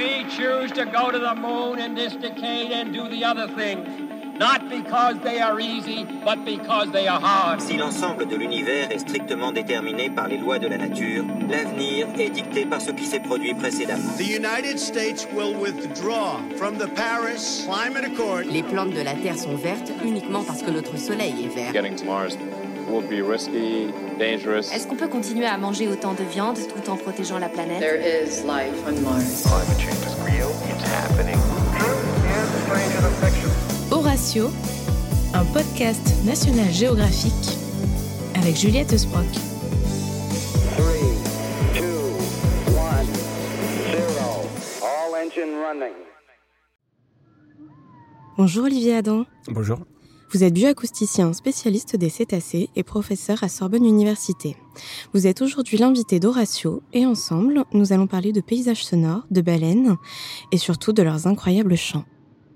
We choose to go to the moon in this decade and do the other things. Not because they are easy, but because they are hard. Si l'ensemble de l'univers est strictement déterminé par les lois de la nature, l'avenir est dicté par ce qui s'est produit précédemment. The United States will withdraw from the Paris Climate Accord. Les plantes de la Terre sont vertes uniquement parce que notre soleil est vert. Getting to Mars will be risky, dangerous. Est-ce qu'on peut continuer à manger autant de viande tout en protégeant la planète? There is life on Mars. Climate change is real. It's happening. Horatio, un podcast national géographique avec Juliette Sprock. Three, two, one, zero. All engine running. Bonjour Olivier Adam. Bonjour. Vous êtes bioacousticien spécialiste des cétacés et professeur à Sorbonne Université. Vous êtes aujourd'hui l'invité d'Horatio et ensemble, nous allons parler de paysages sonores, de baleines et surtout de leurs incroyables chants.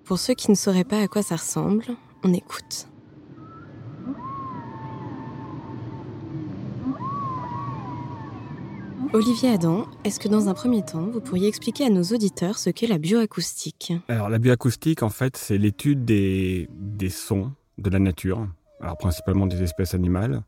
Pour ceux qui ne sauraient pas à quoi ça ressemble, on écoute. Olivier Adam, est-ce que dans un premier temps, vous pourriez expliquer à nos auditeurs ce qu'est la bioacoustique? Alors la bioacoustique, en fait, c'est l'étude des, des sons de la nature, alors principalement des espèces animales.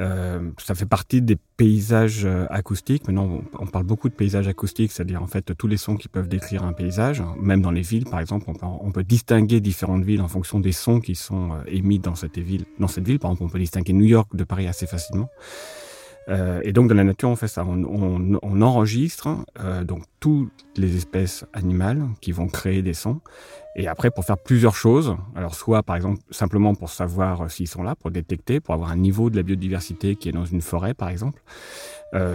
Euh, ça fait partie des paysages euh, acoustiques. Maintenant, on, parle beaucoup de paysages acoustiques, c'est-à-dire en fait tous les sons qui peuvent décrire un paysage. Même dans les villes, par exemple, on peut, on peut distinguer différentes villes en fonction des sons qui sont euh, émis dans cette ville. Dans cette ville, par exemple, on peut distinguer New York de Paris assez facilement. Euh, et donc dans la nature, on fait ça. On, enregistre euh, donc toutes les espèces animales qui vont créer des sons. Et après, pour faire plusieurs choses, alors soit par exemple simplement pour savoir euh, s'ils sont là, pour détecter, pour avoir un niveau de la biodiversité qui est dans une forêt par exemple,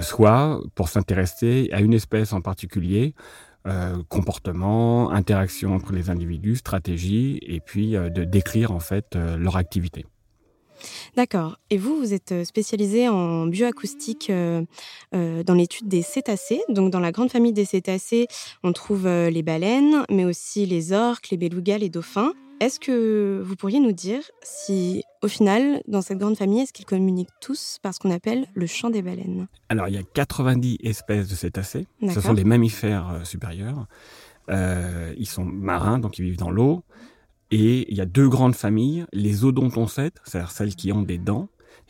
soit pour s'intéresser à une espèce en particulier, comportement, interaction entre les individus, stratégie, et puis de décrire en fait leur activité. D'accord. Et vous, vous êtes spécialisé en bioacoustique euh, euh, dans l'étude des cétacés. Donc, dans la grande famille des cétacés, on trouve euh, les baleines, mais aussi les orques, les belugas, les dauphins. Est-ce que vous pourriez nous dire si, au final, dans cette grande famille, est-ce qu'ils communiquent tous par ce qu'on appelle le chant des baleines? Alors, il y a 90 espèces de cétacés. Ce sont des mammifères euh, supérieurs. Euh, ils sont marins, donc ils vivent dans l'eau. Et il y a deux grandes familles, les odontoncètes, c'est-à-dire celles qui ont des dents,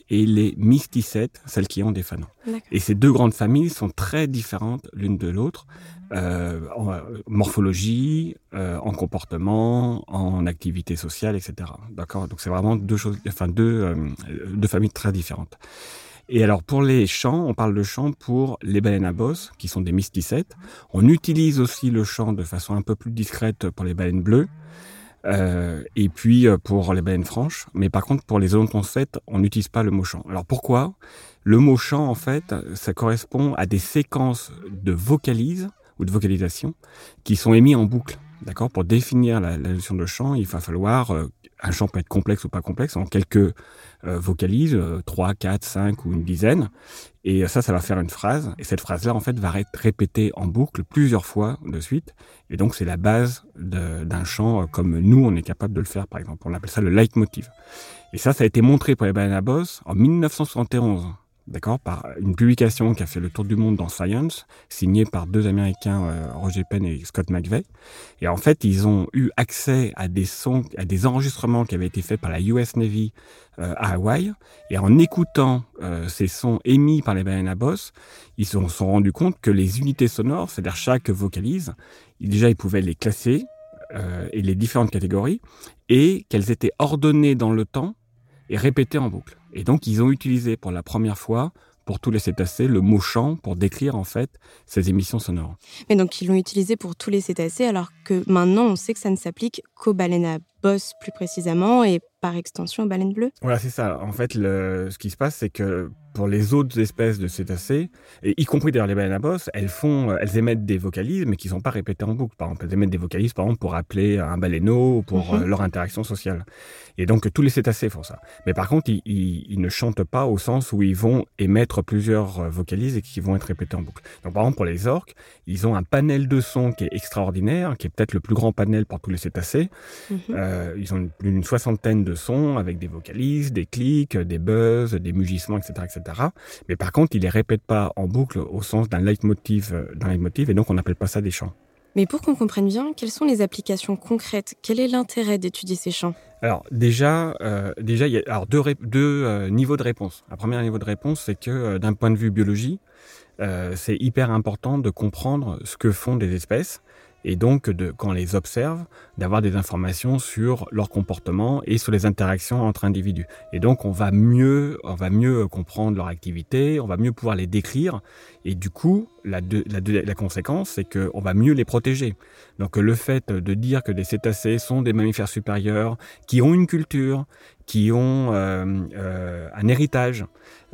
et les mysticètes, celles qui ont des fanons. Et ces deux grandes familles sont très différentes l'une de l'autre, euh, en euh, morphologie, euh, en comportement, en activité sociale, etc. D'accord? Donc c'est vraiment deux choses, enfin deux, euh, deux familles très différentes. Et alors pour les chants, on parle de chants pour les baleines à bosse, qui sont des mysticètes. On utilise aussi le chant de façon un peu plus discrète pour les baleines bleues. Euh, et puis euh, pour les baleines franches, mais par contre pour les odontoncètes, on n'utilise pas le mot chant. Alors pourquoi? Le mot chant, en fait, ça correspond à des séquences de vocalises ou de vocalisation qui sont émis en boucle. D'accord? Pour définir la, notion de chant, il va falloir euh, un chant peut être complexe ou pas complexe en quelques euh, 3, 4, 5 ou une dizaine. Et ça, ça va faire une phrase. Et cette phrase-là, en fait, va être répétée en boucle plusieurs fois de suite. Et donc, c'est la base d'un chant euh, comme nous, on est capable de le faire, par exemple. On appelle ça le leitmotiv. Et ça, ça a été montré baleines à bosse en 1971 d'accord, par une publication qui a fait le tour du monde dans Science, signée par deux Américains, euh, Roger Penn et Scott McVeigh. Et en fait, ils ont eu accès à des sons, à des enregistrements qui avaient été faits par la US Navy euh, à Hawaï. Et en écoutant euh, ces sons émis par les baleines à bosse, ils se sont rendus compte que les unités sonores, c'est-à-dire chaque vocalise, déjà ils pouvaient les classer et les différentes catégories, et qu'elles étaient ordonnées dans le temps et répétées en boucle. Et donc, ils ont utilisé pour la première fois, pour tous les cétacés, le mot chant pour décrire en fait ces émissions sonores. Mais donc, ils l'ont utilisé pour tous les cétacés, alors que maintenant, on sait que ça ne s'applique qu'aux baleines à bosse plus précisément et par extension aux baleines bleues. Voilà, c'est ça. En fait, le, ce qui se passe, c'est que pour les autres espèces de cétacés, et y compris d'ailleurs les baleines à bosse, elles font, elles émettent des vocalises, mais qui sont pas répétées en boucle. Par exemple, elles émettent des vocalises, par exemple, pour appeler un baleineau ou pour Mhm. euh, leur interaction sociale. Et donc, tous les cétacés font ça. Mais par contre, ils, ils- ils ne chantent pas au sens où ils vont émettre plusieurs euh, vocalises et qui vont être répétées en boucle. Donc, par exemple, pour les orques, ils ont un panel de sons qui est extraordinaire, qui est peut-être le plus grand panel pour tous les cétacés. Euh, ils ont une- plus d'une soixantaine de sons avec des vocalises, des clics, des buzz, des mugissements, etc., etc. Mais par contre, ils les répètent pas en boucle au sens d'un leitmotiv, euh, d'un leitmotiv, et donc on n'appelle pas ça des chants. Mais pour qu'on comprenne bien, quelles sont les applications concrètes? Quel est l'intérêt d'étudier ces champs alors déjà, euh, déjà il y a alors deux, deux euh, niveaux de réponse. Le premier niveau de réponse, c'est que euh, d'un point de vue biologie, c'est hyper important de comprendre ce que font des espèces et donc de, quand on les observe, d'avoir des informations sur leur comportement et sur les interactions entre individus. Et donc on va mieux, on va mieux comprendre leur activité, on va mieux pouvoir les décrire, et du coup la, la, la conséquence c'est qu'on va mieux les protéger. Donc le fait de dire que des cétacés sont des mammifères supérieurs, qui ont une culture, qui ont euh, euh, un héritage,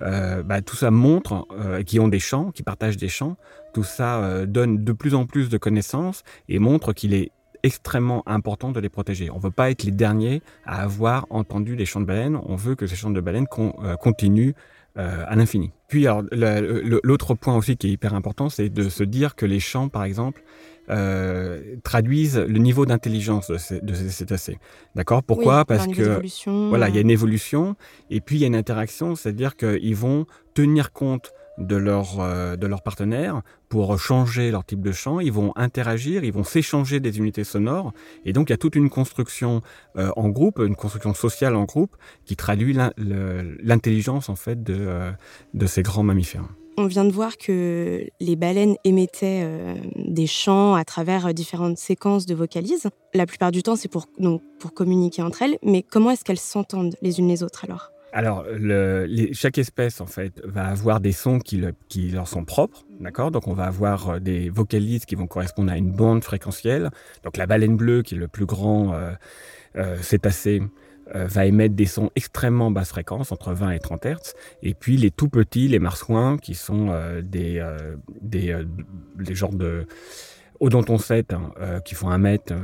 euh, bah, tout ça montre, qui ont des champs, qui partagent des champs, tout ça donne de plus en plus de connaissances et montre qu'il est extrêmement important de les protéger. On ne veut pas être les derniers à avoir entendu les chants de baleines, on veut que ces chants de baleines con, continuent euh, à l'infini. Puis l'autre point aussi qui est hyper important, c'est de se dire que les chants, par exemple, euh, traduisent le niveau d'intelligence de ces, de ces cétacés. D'accord? Pourquoi? Oui, Parce que voilà, il y a une évolution et puis il y a une interaction, c'est-à-dire qu'ils vont tenir compte de leur, euh, de pour changer leur type de chant. Ils vont interagir, ils vont s'échanger des unités sonores. Et donc, il y a toute une construction euh, en groupe, une construction sociale en groupe qui traduit l'intelligence, en fait, de, euh, de ces grands mammifères. On vient de voir que les baleines émettaient euh, des chants à travers différentes séquences de vocalises. La plupart du temps, c'est pour, pour communiquer entre elles. Mais comment est-ce qu'elles s'entendent les unes les autres alors? Alors, chaque espèce, en fait, va avoir des sons qui, le, qui leur sont propres, d'accord? Donc, on va avoir des vocalises qui vont correspondre à une bande fréquentielle. Donc, la baleine bleue, qui est le plus grand euh, euh, cétacé, euh, va émettre des sons extrêmement basse fréquence, entre 20 et 30 Hz. Et puis, les tout petits, les marsouins, qui sont euh, euh, des, des genres de odontocètes hein, euh, qui font un mètre euh,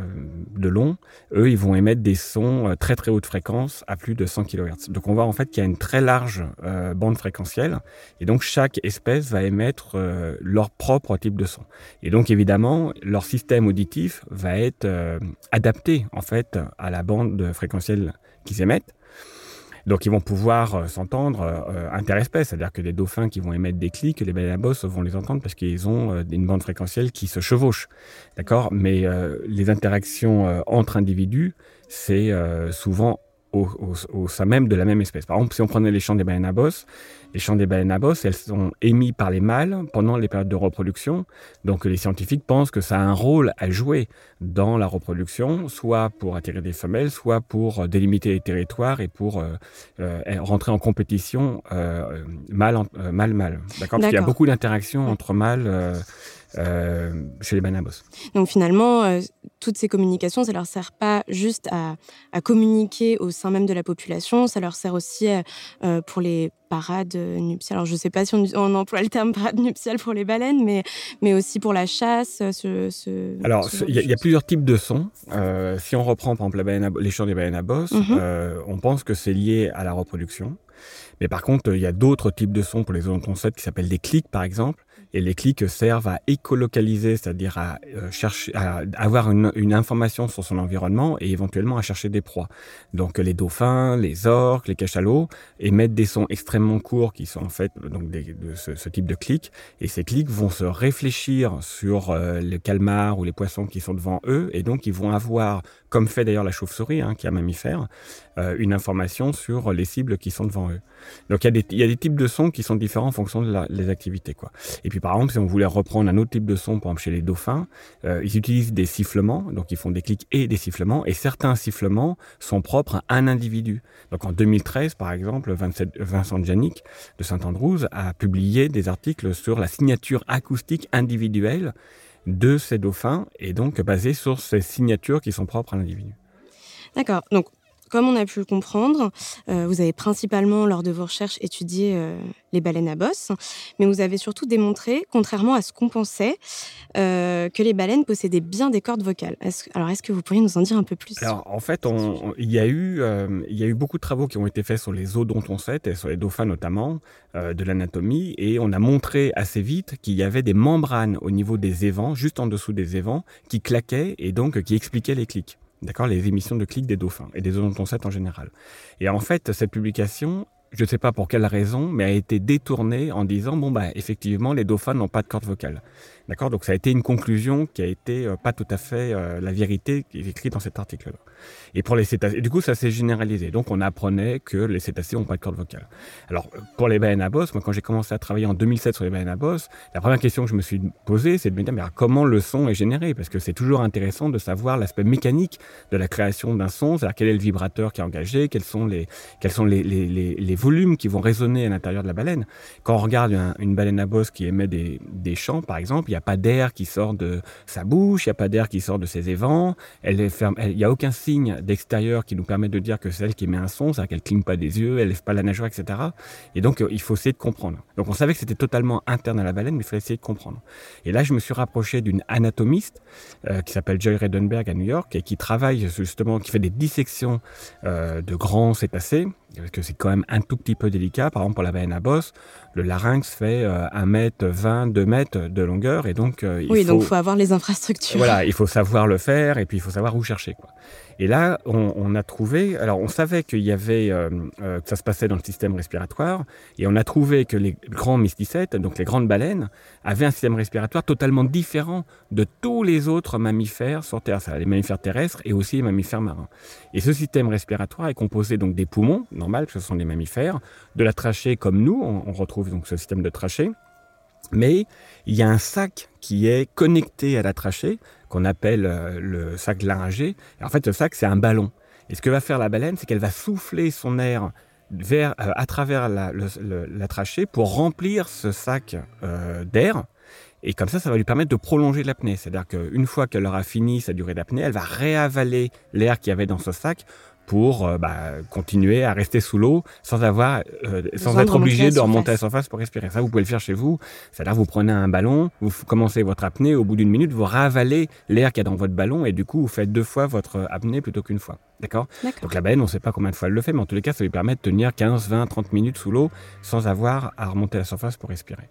de long, eux, ils vont émettre des sons euh, très très haute fréquence à plus de 100 kHz. Donc on voit en fait qu'il y a une très large euh, bande fréquentielle et donc chaque espèce va émettre leur propre type de son. Et donc évidemment, leur système auditif va être adapté en fait à la bande fréquentielle qu'ils émettent. Donc ils vont pouvoir euh, s'entendre euh, interespèces, c'est-à-dire que les dauphins qui vont émettre des clics, les bosse vont les entendre parce qu'ils ont euh, une bande fréquentielle qui se chevauche. D'accord? Mais euh, les interactions euh, entre individus, c'est euh, souvent au, au, au, sein même de la même espèce. Par exemple, si on prenait les chants des baleines à bosse, les chants des baleines à bosse, elles sont émises par les mâles pendant les périodes de reproduction. Donc les scientifiques pensent que ça a un rôle à jouer dans la reproduction, soit pour attirer des femelles, soit pour délimiter les territoires et pour euh, euh, rentrer en compétition euh, mâle-mâle. D'accord? Parce qu'il y a beaucoup d'interactions entre mâles. Euh, chez les banabos. Donc finalement, euh, toutes ces communications, ça leur sert pas juste à, à, communiquer au sein même de la population, ça leur sert aussi euh, pour les parades nuptiales. Alors je sais pas si on, on, emploie le terme parade nuptiale pour les baleines, mais, mais aussi pour la chasse. Ce, ce, Alors il y, y, a plusieurs types de sons. Euh, si on reprend par exemple la les chants des baleines à bosse, mm -hmm. on pense que c'est lié à la reproduction. Mais par contre, il y a d'autres types de sons pour les odontocètes qui s'appellent des clics, par exemple. Et les clics servent à écolocaliser, c'est-à-dire à euh, à avoir une, information sur son environnement et éventuellement à chercher des proies. Donc les dauphins, les orques, les cachalots émettent des sons extrêmement courts qui sont en fait donc de ce, type de clics. Et ces clics vont se réfléchir sur euh, le calmar ou les poissons qui sont devant eux. Et donc ils vont avoir, comme fait d'ailleurs la chauve-souris, hein, qui est un mammifère, euh, une information sur les cibles qui sont devant eux. Donc il y, a des, types de sons qui sont différents en fonction de les activités. Quoi. Et puis par exemple, si on voulait reprendre un autre type de son, par exemple chez les dauphins, euh, ils utilisent des sifflements, donc ils font des clics et des sifflements, et certains sifflements sont propres à un individu. Donc en 2013, par exemple, 27, Vincent Janik de Saint-Andrews a publié des articles sur la signature acoustique individuelle de ces dauphins, et donc basé sur ces signatures qui sont propres à l'individu. D'accord. Comme on a pu le comprendre, euh, vous avez principalement, lors de vos recherches, étudié euh, les baleines à bosse, mais vous avez surtout démontré, contrairement à ce qu'on pensait, euh, que les baleines possédaient bien des cordes vocales. Alors, est-ce que vous pourriez nous en dire un peu plus? En fait, il, y a eu, beaucoup de travaux qui ont été faits sur les odontocètes et sur les dauphins notamment, de l'anatomie, et on a montré assez vite qu'il y avait des membranes au niveau des évents, juste en dessous des évents, qui claquaient et donc qui expliquaient les clics d'accord, les émissions de clics des dauphins et des odontocètes en général. Et en fait, cette publication, je ne sais pas pour quelle raison, mais a été détournée en disant bon bah effectivement les dauphins n'ont pas de corde vocale. D'accord? Donc ça a été une conclusion qui a été euh, pas tout à fait euh, la vérité qui est écrite dans cet article-là. Et pour les cétacés, du coup ça s'est généralisé. Donc on apprenait que les cétacés n'ont pas de corde vocale. Alors pour les baleines à bosse, moi quand j'ai commencé à travailler en 2007 sur les baleines à bosse, la première question que je me suis posée, c'est de me dire mais comment le son est généré? Parce que c'est toujours intéressant de savoir l'aspect mécanique de la création d'un son, c'est-à-dire quel est le vibrateur qui est engagé, quels sont les quels sont les, les, volumes qui vont résonner à l'intérieur de la baleine? Quand on regarde une baleine à bosse qui émet des, des chants, par exemple, n'y a pas d'air qui sort de sa bouche, il n'y a pas d'air qui sort de ses évents, elle ferme, il n'y a aucun signe d'extérieur qui nous permet de dire que c'est elle qui émet un son, c'est-à-dire qu'elle cligne pas des yeux, elle lève pas la nageoire, etc. Et donc, euh, il faut essayer de comprendre. Donc, on savait que c'était totalement interne à la baleine, mais il fallait essayer de comprendre. Et là, je me suis rapproché d'une anatomiste euh, qui s'appelle Joy Redenberg à New York et qui travaille justement, qui fait des dissections euh, de grands cétacés, parce que c'est quand même un tout petit peu délicat. Par exemple, pour la baleine à bosse, le larynx fait euh, 1 mètre 20, 2 mètres de longueur. Et donc, euh, il oui, faut, donc il faut avoir les infrastructures. Voilà, il faut savoir le faire et puis il faut savoir où chercher. Quoi. Et là, on, a trouvé, alors on savait qu'il y avait, euh, euh, que ça se passait dans le système respiratoire, et on a trouvé que les grands mysticètes, donc les grandes baleines, avaient un système respiratoire totalement différent de tous les autres mammifères sur Terre, ça, les mammifères terrestres et aussi les mammifères marins. Et ce système respiratoire est composé donc des poumons, normal, ce sont des mammifères, de la trachée comme nous, on retrouve donc ce système de trachée, mais il y a un sac qui est connecté à la trachée, qu'on appelle euh, le sac laryngé. En fait, ce sac, c'est un ballon. Et ce que va faire la baleine, c'est qu'elle va souffler son air vers, euh, à travers la, le, le, la, trachée pour remplir ce sac euh, d'air. Et comme ça, ça va lui permettre de prolonger l'apnée. C'est-à-dire qu'une fois qu'elle aura fini sa durée d'apnée, elle va réavaler l'air qu'il y avait dans ce sac pour euh, bah, continuer à rester sous l'eau sans avoir, euh, sans être obligé de remonter à la surface pour respirer. Ça, vous pouvez le faire chez vous. C'est-à-dire, vous prenez un ballon, vous commencez votre apnée, au bout d'une minute, vous ravalez l'air qu'il y a dans votre ballon et du coup, vous faites deux fois votre apnée plutôt qu'une fois. D'accord? Donc la baleine, on ne sait pas combien de fois elle le fait, mais en tous les cas, ça lui permet de tenir 15, 20, 30 minutes sous l'eau sans avoir à remonter à la surface pour respirer.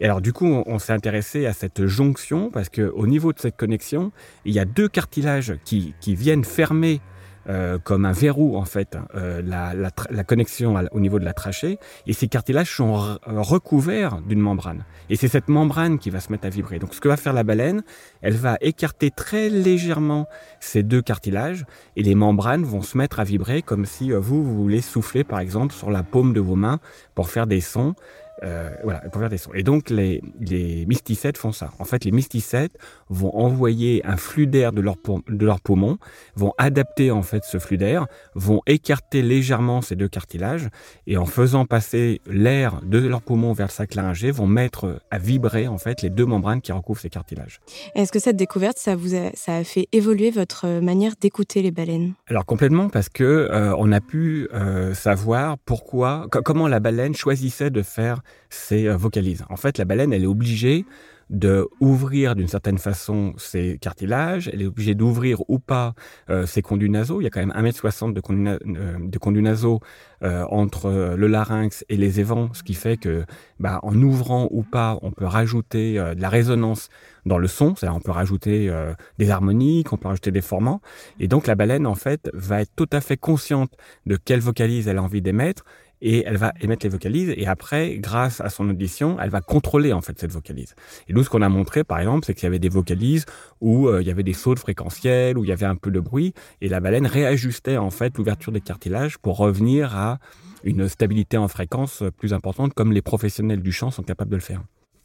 Et alors du coup, on, on s'est intéressé à cette jonction parce que au niveau de cette connexion, il y a deux cartilages qui, qui viennent fermer euh, comme un verrou en fait euh, la, la, connexion au niveau de la trachée. Et ces cartilages sont re recouverts d'une membrane. Et c'est cette membrane qui va se mettre à vibrer. Donc ce que va faire la baleine elle va écarter très légèrement ces deux cartilages et les membranes vont se mettre à vibrer comme si euh, vous, vous voulez souffler par exemple sur la paume de vos mains pour faire des sons euh, voilà, pour faire des sons. Et donc les, les mysticètes font ça. En fait, les mysticètes vont envoyer un flux d'air de leur de leurs poumons, vont adapter en fait ce flux d'air, vont écarter légèrement ces deux cartilages et en faisant passer l'air de leurs poumons vers le sac laryngé, vont mettre à vibrer en fait les deux membranes qui recouvrent ces cartilages. Est-ce que cette découverte, ça vous a, ça a fait évoluer votre manière d'écouter les baleines? Alors complètement parce que euh, on a pu euh, savoir pourquoi, comment la baleine choisissait de faire ses vocalises. En fait, la baleine, elle est obligée de ouvrir d'une certaine façon ses cartilages, elle est obligée d'ouvrir ou pas euh, ses conduits nasaux. Il y a quand même 1m60 de conduits, euh, de conduits nasaux euh, entre le larynx et les évents, ce qui fait que bah, en ouvrant ou pas, on peut rajouter euh, de la résonance dans le son, c'est-à-dire on peut rajouter euh, des harmoniques, on peut rajouter des formants, et donc la baleine en fait va être tout à fait consciente de quelle vocalise elle a envie d'émettre, et elle va émettre les vocalises et après, grâce à son audition, elle va contrôler en fait cette vocalise. Et nous, ce qu'on a montré, par exemple, c'est qu'il y avait des vocalises où euh, il y avait des sauts de fréquentiel, où il y avait un peu de bruit, et la baleine réajustait en fait l'ouverture des cartilages pour revenir à une stabilité en fréquence plus importante, comme les professionnels du chant sont capables de le faire.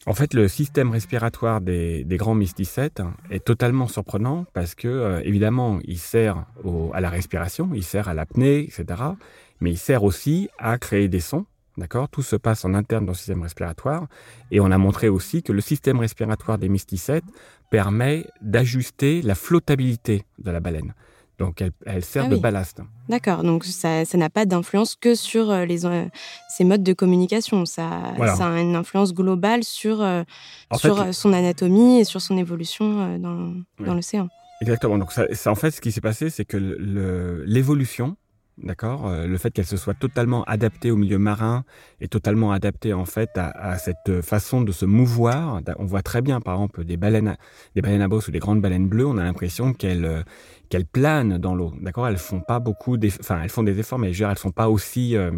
En fait, le système respiratoire des, grands mysticètes est totalement surprenant parce que, euh, évidemment, il sert à la respiration, il sert à l'apnée, etc mais il sert aussi à créer des sons. D'accord? Tout se passe en interne dans le système respiratoire. Et on a montré aussi que le système respiratoire des mysticètes permet d'ajuster la flottabilité de la baleine. Donc elle, elle sert ah de ballast. D'accord, donc ça n'a pas d'influence que sur euh, les, euh, ces modes de communication. Ça, Voilà. ça a une influence globale sur, euh, En sur fait, son anatomie et sur son évolution euh, dans, Oui. dans l'océan. Exactement. Donc ça, ça, en fait, ce qui s'est passé, c'est que l'évolution, d'accord, euh, le fait qu'elle se soit totalement adaptée au milieu marin et totalement adaptée en fait à, cette façon de se mouvoir. On voit très bien, par exemple, des baleines, des baleines à bosse ou des grandes baleines bleues. On a l'impression qu'elles euh, planent dans l'eau. D'accord, elles font pas beaucoup, enfin, elles font des efforts, mais je veux dire, elles sont pas aussi euh,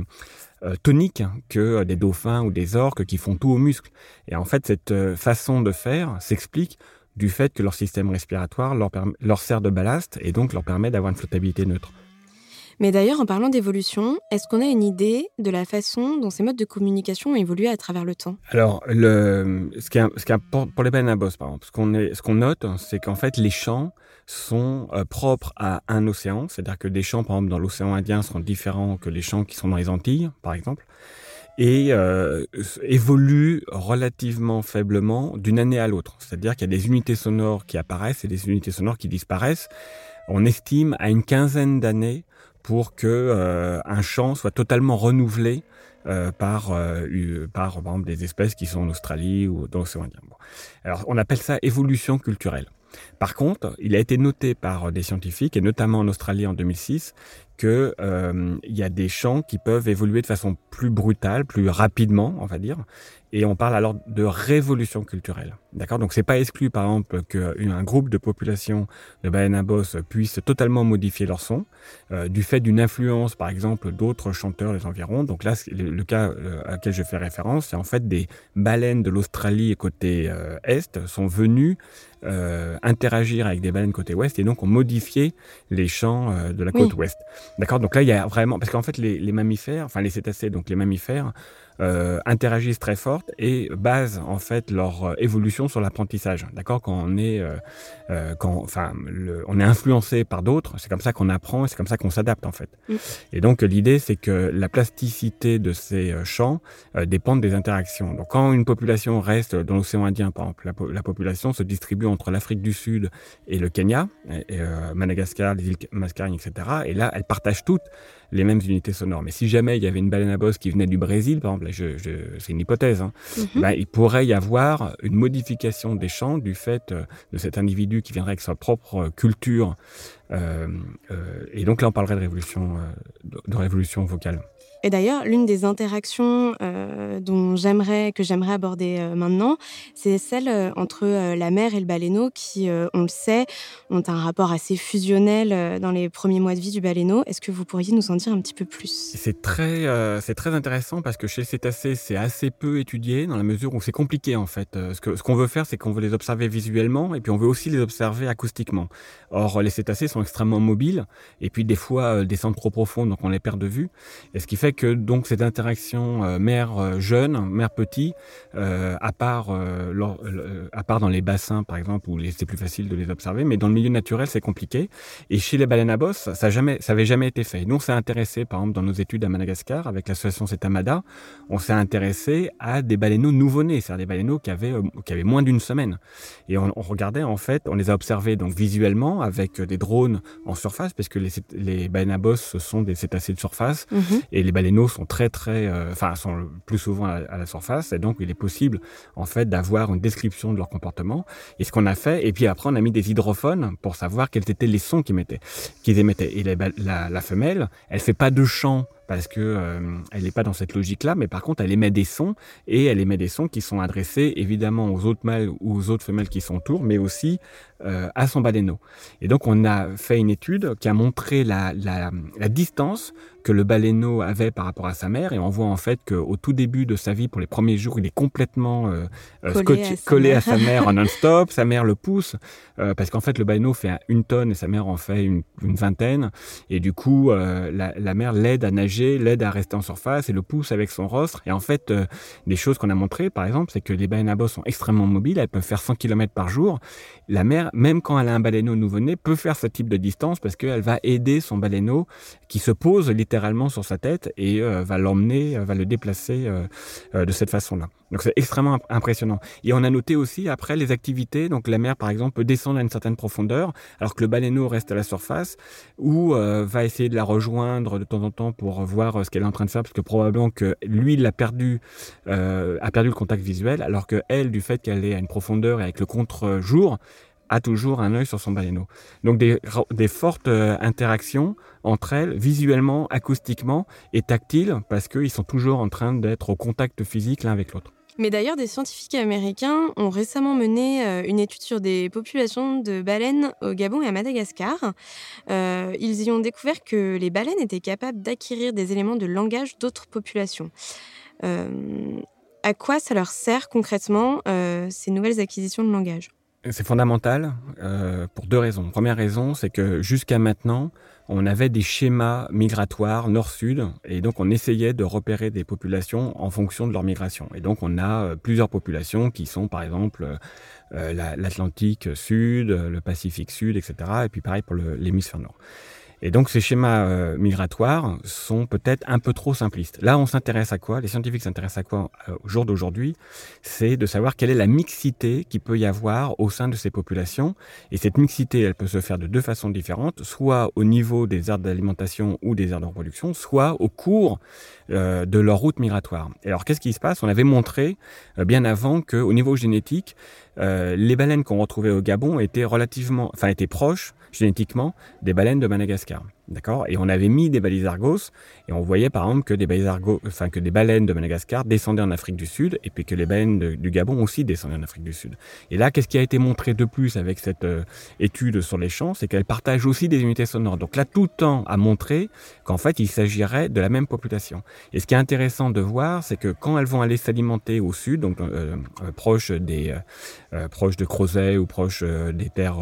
tonique que des dauphins ou des orques qui font tout aux muscles. Et en fait, cette façon de faire s'explique du fait que leur système respiratoire leur sert de ballast et donc leur permet d'avoir une flottabilité neutre. Mais d'ailleurs, en parlant d'évolution, est-ce qu'on a une idée de la façon dont ces modes de communication ont évolué à travers le temps? Alors, ce qui est, ce qui est pour les baleines à bosse, par exemple, ce qu'on note, c'est qu'en fait, les champs sont euh, propres à un océan, c'est-à-dire que des champs, par exemple, dans l'océan Indien seront différents que les champs qui sont dans les Antilles, par exemple et euh, évoluent relativement faiblement d'une année à l'autre. C'est-à-dire qu'il y a des unités sonores qui apparaissent et des unités sonores qui disparaissent. On estime à une quinzaine d'années pour que euh, un champ soit totalement renouvelé euh, par, euh, par, par exemple, des espèces qui sont en Australie ou dans l'océan Indien. Alors, on appelle ça évolution culturelle. Par contre, il a été noté par des scientifiques, et notamment en Australie en 2006, qu'il euh, y a des champs qui peuvent évoluer de façon plus brutale, plus rapidement, on va dire, et on parle alors de révolution culturelle. D'accord? Donc c'est pas exclu par exemple qu'un groupe de population de baleines à bosse puisse totalement modifier leur son euh, du fait d'une influence par exemple d'autres chanteurs des environs. Donc là le, cas euh, à laquelle je fais référence, c'est en fait des baleines de l'Australie côté euh, est sont venues euh, interagir avec des baleines côté ouest et donc ont modifié les chants euh, de la côte ouest. D'accord? Donc là, il y a vraiment... Parce qu'en fait, les, les, mammifères, enfin les cétacés, donc les mammifères, euh, interagissent très fortes et basent en fait leur évolution sur l'apprentissage. D'accord? Quand on est, quand, enfin, le, on est influencé par d'autres, c'est comme ça qu'on apprend et c'est comme ça qu'on s'adapte en fait. Et donc l'idée c'est que la plasticité de ces champs dépend des interactions. Donc quand une population reste dans l'océan Indien, par exemple, la, la, population se distribue entre l'Afrique du Sud et le Kenya, et Madagascar, les îles Mascareignes, etc. Et là, elles partagent toutes les mêmes unités sonores. Mais si jamais il y avait une baleine à bosse qui venait du Brésil, par exemple, je, je, c'est une hypothèse, hein, mm -hmm. ben, il pourrait y avoir une modification des chants du fait euh, de cet individu qui viendrait avec sa propre euh, culture. Euh, euh, et donc là, on parlerait de révolution, de, de révolution vocale. Et d'ailleurs, l'une des interactions euh, dont j'aimerais que j'aimerais aborder euh, maintenant, c'est celle euh, entre la mer et le baleineau qui, on le sait, ont un rapport assez fusionnel dans les premiers mois de vie du baleineau. Est-ce que vous pourriez nous en dire un petit peu plus C'est très, euh, c'est très intéressant parce que chez les cétacés, c'est assez peu étudié dans la mesure où c'est compliqué en fait. Euh, ce qu'on ce veut faire, c'est qu'on veut les observer visuellement et puis on veut aussi les observer acoustiquement. Or, les cétacés sont extrêmement mobiles et puis des fois euh, descendent trop profond, donc on les perd de vue. Et ce qui fait que donc cette interaction euh, mère euh, jeune, mère petit, euh, à part à part dans les bassins par exemple où c'est plus facile de les observer, mais dans le milieu naturel c'est compliqué. Et chez les baleines à bosse, ça jamais, ça avait jamais été fait. On s'est intéressé par exemple dans nos études à Madagascar avec l'association Cetamada, on s'est intéressé à des baleineaux nouveau-nés, c'est-à-dire des baleineaux qui avaient qui avaient moins d'une semaine. Et on, on, regardait en fait, on les a observés donc visuellement avec des drones en surface parce que les, les baleines à bosse ce sont des cétacés de surface mm -hmm. et les baleineaux sont très très, euh, enfin sont plus souvent à, à, la surface et donc il est possible en fait d'avoir une description de leur comportement. Et ce qu'on a fait, et puis après on a mis des hydrophones pour savoir quels étaient les sons qu'ils mettaient, qu'ils émettaient. Et la, la, la femelle, elle fait pas de chant parce que euh, elle n'est pas dans cette logique-là, mais par contre, elle émet des sons et elle émet des sons qui sont adressés évidemment aux autres mâles ou aux autres femelles qui sont autour, mais aussi euh, à son baleineau. Et donc, on a fait une étude qui a montré la, la, la distance que le baleineau avait par rapport à sa mère, et on voit en fait qu'au tout début de sa vie, pour les premiers jours, il est complètement euh, collé, à, collé à sa mère en non-stop. sa mère le pousse parce qu'en fait, le baleineau fait une tonne et sa mère en fait une, une vingtaine, et du coup, la, la mère l'aide à nager l'aide à rester en surface et le pousse avec son rostre. Et en fait, euh, des choses qu'on a montrées, par exemple, c'est que les baleines à bosse sont extrêmement mobiles, elles peuvent faire 100 km par jour. La mère, même quand elle a un baleineau nouveau-né, peut faire ce type de distance parce qu'elle va aider son baleineau qui se pose littéralement sur sa tête et euh, va l'emmener, euh, va le déplacer de cette façon-là. Donc c'est extrêmement impressionnant. Et on a noté aussi après les activités, donc la mer par exemple peut descendre à une certaine profondeur alors que le baleineau reste à la surface ou euh, va essayer de la rejoindre de temps en temps pour voir euh, ce qu'elle est en train de faire parce que probablement que lui il a perdu euh, a perdu le contact visuel alors que elle du fait qu'elle est à une profondeur et avec le contre-jour a toujours un œil sur son baleineau. Donc des, des fortes euh, interactions entre elles, visuellement, acoustiquement et tactiles, parce qu'ils sont toujours en train d'être au contact physique l'un avec l'autre. Mais d'ailleurs, des scientifiques américains ont récemment mené euh, une étude sur des populations de baleines au Gabon et à Madagascar. Euh, ils y ont découvert que les baleines étaient capables d'acquérir des éléments de langage d'autres populations. Euh, à quoi ça leur sert concrètement ces nouvelles acquisitions de langage? C'est fondamental pour deux raisons. Première raison, c'est que jusqu'à maintenant, on avait des schémas migratoires nord-sud et donc on essayait de repérer des populations en fonction de leur migration. Et donc on a euh, plusieurs populations qui sont par exemple euh, euh, l'Atlantique sud, le Pacifique sud, etc. Et puis pareil pour l'hémisphère nord. Et donc ces schémas euh, migratoires sont peut-être un peu trop simplistes. Là, on s'intéresse à quoi? Les scientifiques s'intéressent à quoi euh, au jour d'aujourd'hui? C'est de savoir quelle est la mixité qui peut y avoir au sein de ces populations. Et cette mixité, elle peut se faire de deux façons différentes, soit au niveau des aires d'alimentation ou des aires de reproduction, soit au cours euh, de leur route migratoire. Et alors, qu'est-ce qui se passe? On avait montré bien avant qu'au niveau génétique, les baleines qu'on retrouvait au Gabon étaient relativement, enfin étaient proches génétiquement des baleines de Madagascar. D'accord? Et on avait mis des balises Argos et on voyait par exemple que des balises enfin que des baleines de Madagascar descendaient en Afrique du Sud et puis que les baleines du Gabon aussi descendaient en Afrique du Sud. Et là, qu'est-ce qui a été montré de plus avec cette euh, étude sur les champs, c'est qu'elles partagent aussi des unités sonores. Donc là, tout le temps a montré qu'en fait, il s'agirait de la même population. Et ce qui est intéressant de voir, c'est que quand elles vont aller s'alimenter au sud, donc euh, euh proche des proche de Crozet ou proche des terres,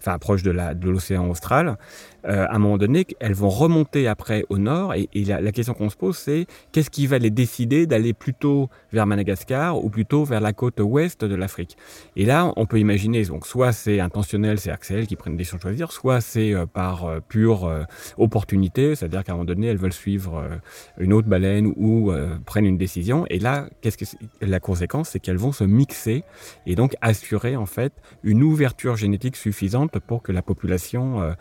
enfin proche de l'océan austral, à un moment donné, elles vont remonter après au nord. Et, la, question qu'on se pose, c'est qu'est-ce qui va les décider d'aller plutôt vers Madagascar ou plutôt vers la côte ouest de l'Afrique? Et là, on peut imaginer, donc soit c'est intentionnel, c'est Axel qui prennent des décision de choisir, soit c'est euh, par euh, pure opportunité, c'est-à-dire qu'à un moment donné, elles veulent suivre une autre baleine ou prennent une décision. Et là, qu'est-ce que la conséquence, c'est qu'elles vont se mixer et donc assurer en fait une ouverture génétique suffisante pour que la population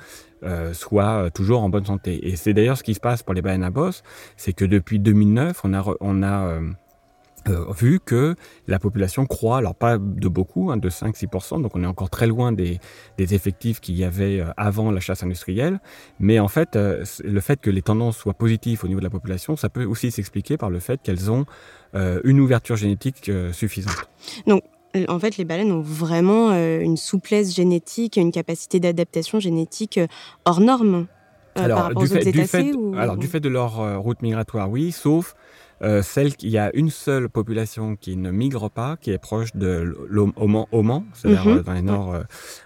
euh, soit toujours en bonne santé. Et c'est d'ailleurs ce qui se passe pour les baleines à bosse, c'est que depuis 2009, on a, euh, euh, vu que la population croît, alors pas de beaucoup, hein, de 5-6%, donc on est encore très loin des, effectifs qu'il y avait avant la chasse industrielle, mais en fait, le fait que les tendances soient positives au niveau de la population, ça peut aussi s'expliquer par le fait qu'elles ont une ouverture génétique suffisante. En fait, les baleines ont vraiment euh, une souplesse génétique, une capacité d'adaptation génétique euh, hors norme euh, alors, par rapport du fait, du fait, alors, du fait de leur route migratoire, oui, sauf euh, celle il y a une seule population qui ne migre pas, qui est proche de l'Oman, c'est-à-dire mhm. dans les nord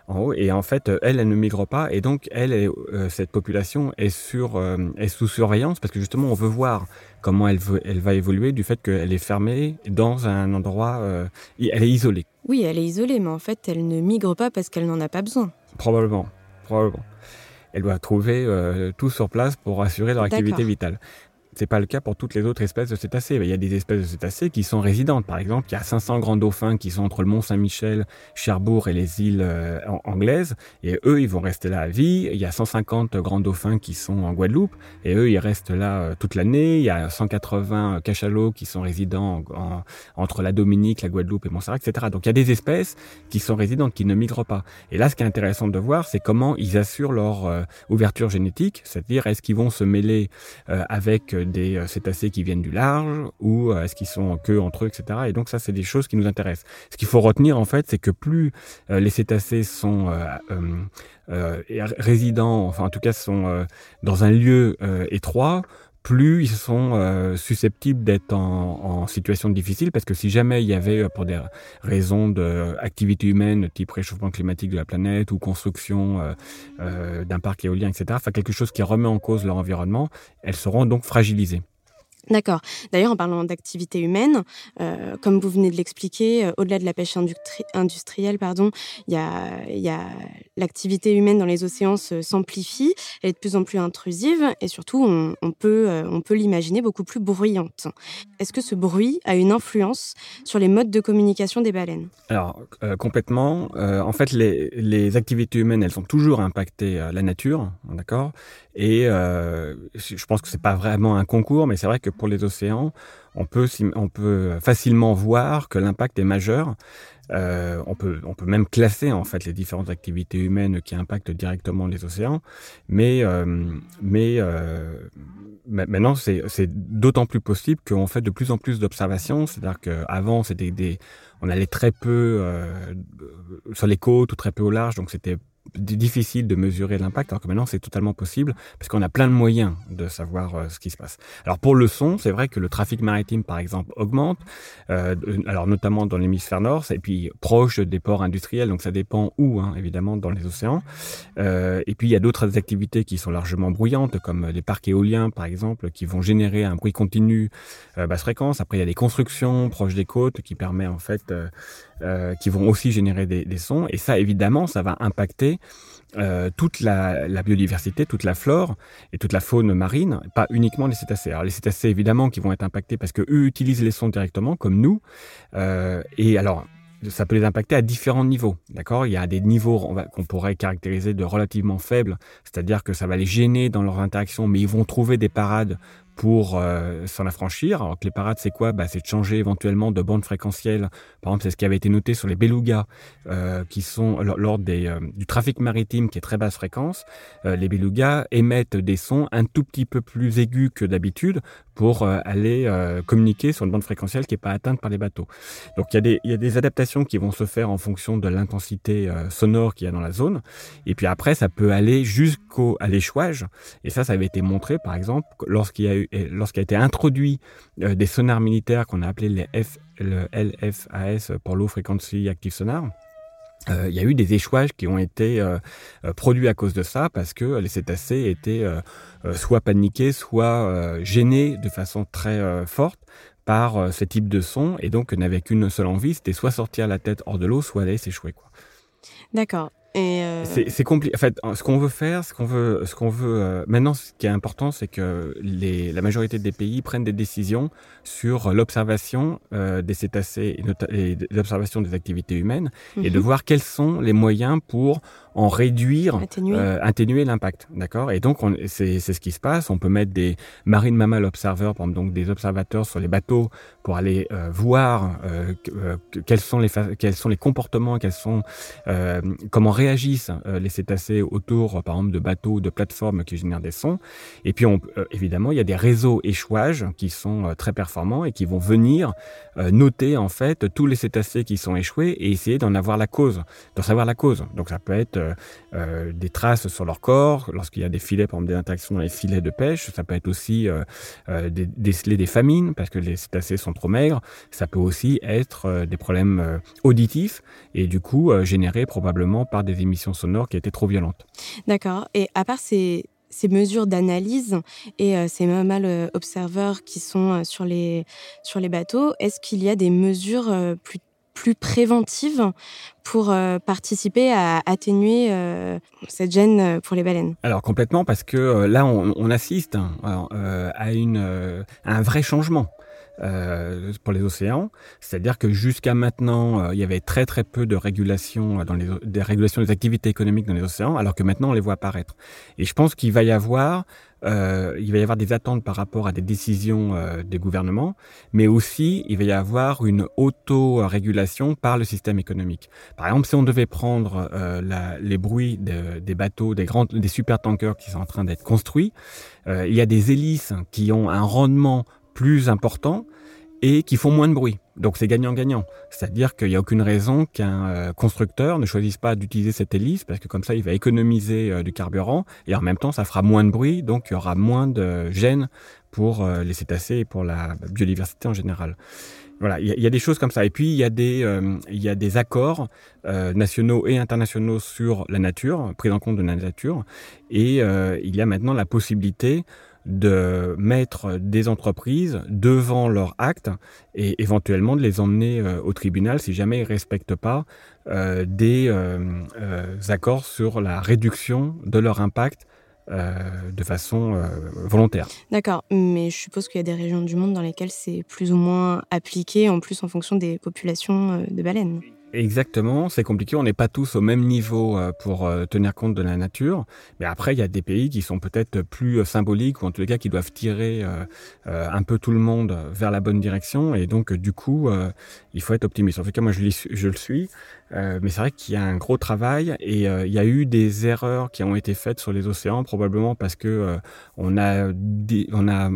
en haut, et en fait, elle, elle ne migre pas, et donc elle, cette population est sur, est sous surveillance parce que justement, on veut voir comment elle, elle va évoluer du fait qu'elle est fermée dans un endroit, euh, elle est isolée. Oui, elle est isolée, mais en fait, elle ne migre pas parce qu'elle n'en a pas besoin. Probablement, probablement. Elle doit trouver euh, tout sur place pour assurer leur activité vitale. C'est pas le cas pour toutes les autres espèces de cétacés. Il y a des espèces de cétacés qui sont résidentes. Par exemple, il y a 500 grands dauphins qui sont entre le Mont Saint-Michel, Cherbourg et les îles euh, anglaises. Et eux, ils vont rester là à vie. Il y a 150 grands dauphins qui sont en Guadeloupe. Et eux, ils restent là euh, toute l'année. Il y a 180 cachalots qui sont résidents entre la Dominique, la Guadeloupe et Montserrat, etc. Donc il y a des espèces qui sont résidentes, qui ne migrent pas. Et là, ce qui est intéressant de voir, c'est comment ils assurent leur euh, ouverture génétique. C'est-à-dire, est-ce qu'ils vont se mêler avec des euh, cétacés qui viennent du large ou euh, est-ce qu'ils sont en queue entre eux, etc. Et donc ça, c'est des choses qui nous intéressent. Ce qu'il faut retenir en fait, c'est que plus euh, les cétacés sont résidents, enfin en tout cas sont dans un lieu étroit, plus ils sont susceptibles d'être en, situation difficile parce que si jamais il y avait pour des raisons d'activité humaine type réchauffement climatique de la planète ou construction d'un parc éolien etc enfin quelque chose qui remet en cause leur environnement elles seront donc fragilisées D'accord. D'ailleurs, en parlant d'activité humaine, euh, comme vous venez de l'expliquer, euh, au-delà de la pêche industrielle, pardon, il y a, l'activité humaine dans les océans s'amplifie, elle est de plus en plus intrusive et surtout, on, peut, euh, on peut l'imaginer beaucoup plus bruyante. Est-ce que ce bruit a une influence sur les modes de communication des baleines? Alors, complètement. en fait, les, les, activités humaines, elles ont toujours impacté la nature, d'accord? Et je pense que c'est pas vraiment un concours, mais c'est vrai que pour les océans, on peut, facilement voir que l'impact est majeur. on peut on peut même classer en fait les différentes activités humaines qui impactent directement les océans, mais mais maintenant c'est d'autant plus possible qu'on fait de plus en plus d'observations, c'est-à-dire qu'avant c'était des on allait très peu sur les côtes ou très peu au large, donc c'était difficile de mesurer l'impact, alors que maintenant c'est totalement possible parce qu'on a plein de moyens de savoir euh, ce qui se passe. Alors pour le son, c'est vrai que le trafic maritime par exemple augmente, euh, alors notamment dans l'hémisphère nord, et puis proche des ports industriels, donc ça dépend où, hein, évidemment, dans les océans. Euh, et puis il y a d'autres activités qui sont largement bruyantes, comme les parcs éoliens par exemple, qui vont générer un bruit continu basse fréquence. Après il y a des constructions proches des côtes qui permettent en fait qui vont aussi générer des, sons. Et ça, évidemment, ça va impacter euh, toute la, biodiversité, toute la flore et toute la faune marine, pas uniquement les cétacés. Alors les cétacés, évidemment, qui vont être impactés parce que eux utilisent les sons directement, comme nous. Euh, et alors, ça peut les impacter à différents niveaux. D'accord? Il y a des niveaux qu'on pourrait caractériser de relativement faibles, c'est-à-dire que ça va les gêner dans leurs interactions, mais ils vont trouver des parades pour euh, s'en affranchir. Alors que les parades, c'est quoi? Bah, C'est de changer éventuellement de bande fréquentielle. Par exemple, c'est ce qui avait été noté sur les belugas, euh, qui sont lors des, euh, du trafic maritime qui est très basse fréquence. Euh, les belugas émettent des sons un tout petit peu plus aigus que d'habitude pour euh, aller communiquer sur une bande fréquentielle qui n'est pas atteinte par les bateaux. Donc il y, a des, il y a des adaptations qui vont se faire en fonction de l'intensité sonore qu'il y a dans la zone. Et puis après, ça peut aller jusqu'au à l'échouage. Et ça, ça avait été montré, par exemple, lorsqu'il y a eu lorsqu'a été introduit euh, des sonars militaires qu'on a appelés les LFAS pour Low Frequency Active Sonar, euh, il y a eu des échouages qui ont été euh, produits à cause de ça parce que les cétacés étaient soit paniqués, soit gênés de façon très forte par ce type de son et donc n'avaient qu'une seule envie, c'était soit sortir la tête hors de l'eau, soit aller s'échouer. D'accord. Euh... C'est compliqué. En fait, ce qu'on veut faire, ce qu'on veut, ce qu'on veut euh, maintenant, ce qui est important, c'est que les, la majorité des pays prennent des décisions sur l'observation euh, des cétacés et, et l'observation des activités humaines, mm -hmm. et de mhm. voir quels sont les moyens pour en réduire, atténuer, euh, atténuer l'impact, d'accord? Et donc c'est ce qui se passe. On peut mettre des marine mammal observers, par exemple, donc des observateurs sur les bateaux pour aller euh, voir euh, quels sont les quels sont les comportements, quels sont comment réagissent les cétacés autour, par exemple, de bateaux, de plateformes qui génèrent des sons. Et puis on, évidemment, il y a des réseaux échouages qui sont très performants et qui vont venir noter en fait tous les cétacés qui sont échoués et essayer d'en avoir la cause, d'en savoir la cause. Donc ça peut être euh, des traces sur leur corps, lorsqu'il y a des filets, par exemple des interactions dans les filets de pêche, ça peut être aussi euh, euh, déceler des famines parce que les cétacés sont trop maigres, ça peut aussi être euh, des problèmes euh, auditifs et du coup euh, générés probablement par des émissions sonores qui étaient trop violentes. D'accord. Et à part ces mesures d'analyse et euh, ces mammal euh, observeurs qui sont euh, sur les sur les bateaux est-ce qu'il y a des mesures euh, plus plus préventive pour euh, participer à atténuer euh, cette gêne euh, pour les baleines Alors complètement parce que là on, assiste hein, à un vrai changement. Euh, pour les océans, c'est-à-dire que jusqu'à maintenant, euh, il y avait très très peu de régulation dans les des régulations des activités économiques dans les océans, alors que maintenant on les voit apparaître. Et je pense qu'il va y avoir euh, il va y avoir des attentes par rapport à des décisions euh, des gouvernements, mais aussi il va y avoir une auto-régulation par le système économique. Par exemple, si on devait prendre euh, les bruits de, des bateaux, des grands, des super tankers qui sont en train d'être construits, euh, il y a des hélices qui ont un rendement plus important et qui font moins de bruit. Donc c'est gagnant-gagnant. C'est-à-dire qu'il n'y a aucune raison qu'un euh, constructeur ne choisisse pas d'utiliser cette hélice parce que comme ça il va économiser euh, du carburant et en même temps ça fera moins de bruit, donc il y aura moins de gêne pour euh, les cétacés et pour la biodiversité en général. Voilà, il y, a des choses comme ça. Et puis il y a des, accords nationaux et internationaux sur la nature, pris en compte de la nature. Et il y a maintenant la possibilité de mettre des entreprises devant leurs actes et éventuellement de les emmener euh, au tribunal si jamais ils ne respectent pas euh, des euh, accords sur la réduction de leur impact de façon volontaire. D'accord, mais je suppose qu'il y a des régions du monde dans lesquelles c'est plus ou moins appliqué, en plus en fonction des populations de baleines. Exactement, c'est compliqué. On n'est pas tous au même niveau euh, pour euh, tenir compte de la nature. Mais après, il y a des pays qui sont peut-être plus euh, symboliques ou en tout cas qui doivent tirer un peu tout le monde vers la bonne direction. Et donc, du coup, il faut être optimiste. En tout cas, moi, je, je le suis. mais c'est vrai qu'il y a un gros travail et il y a eu des erreurs qui ont été faites sur les océans, probablement parce que on a, on a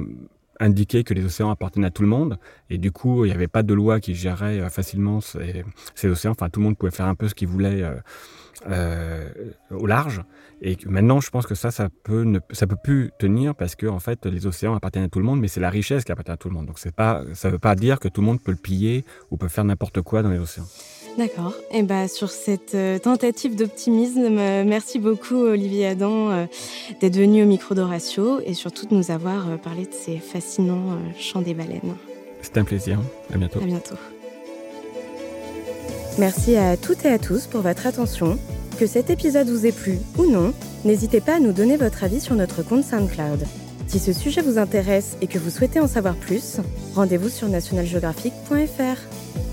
indiqué que les océans appartenaient à tout le monde et du coup il n'y avait pas de loi qui gérait euh, facilement ces, océans. Enfin tout le monde pouvait faire un peu ce qu'il voulait euh, euh, au large. Et maintenant je pense que ça ça peut ne, ça peut plus tenir parce que en fait les océans appartiennent à tout le monde, mais c'est la richesse qui appartient à tout le monde. Donc c'est pas ça veut pas dire que tout le monde peut le piller ou peut faire n'importe quoi dans les océans. D'accord. Et eh bah, sur cette euh, tentative d'optimisme, euh, merci beaucoup Olivier Adam euh, d'être venu au micro d'Horatio et surtout de nous avoir parlé de ces fascinants chants des baleines. C'était un plaisir. À bientôt. À bientôt. Merci à toutes et à tous pour votre attention. Que cet épisode vous ait plu ou non, n'hésitez pas à nous donner votre avis sur notre compte SoundCloud. Si ce sujet vous intéresse et que vous souhaitez en savoir plus, rendez-vous sur nationalgeographic.fr.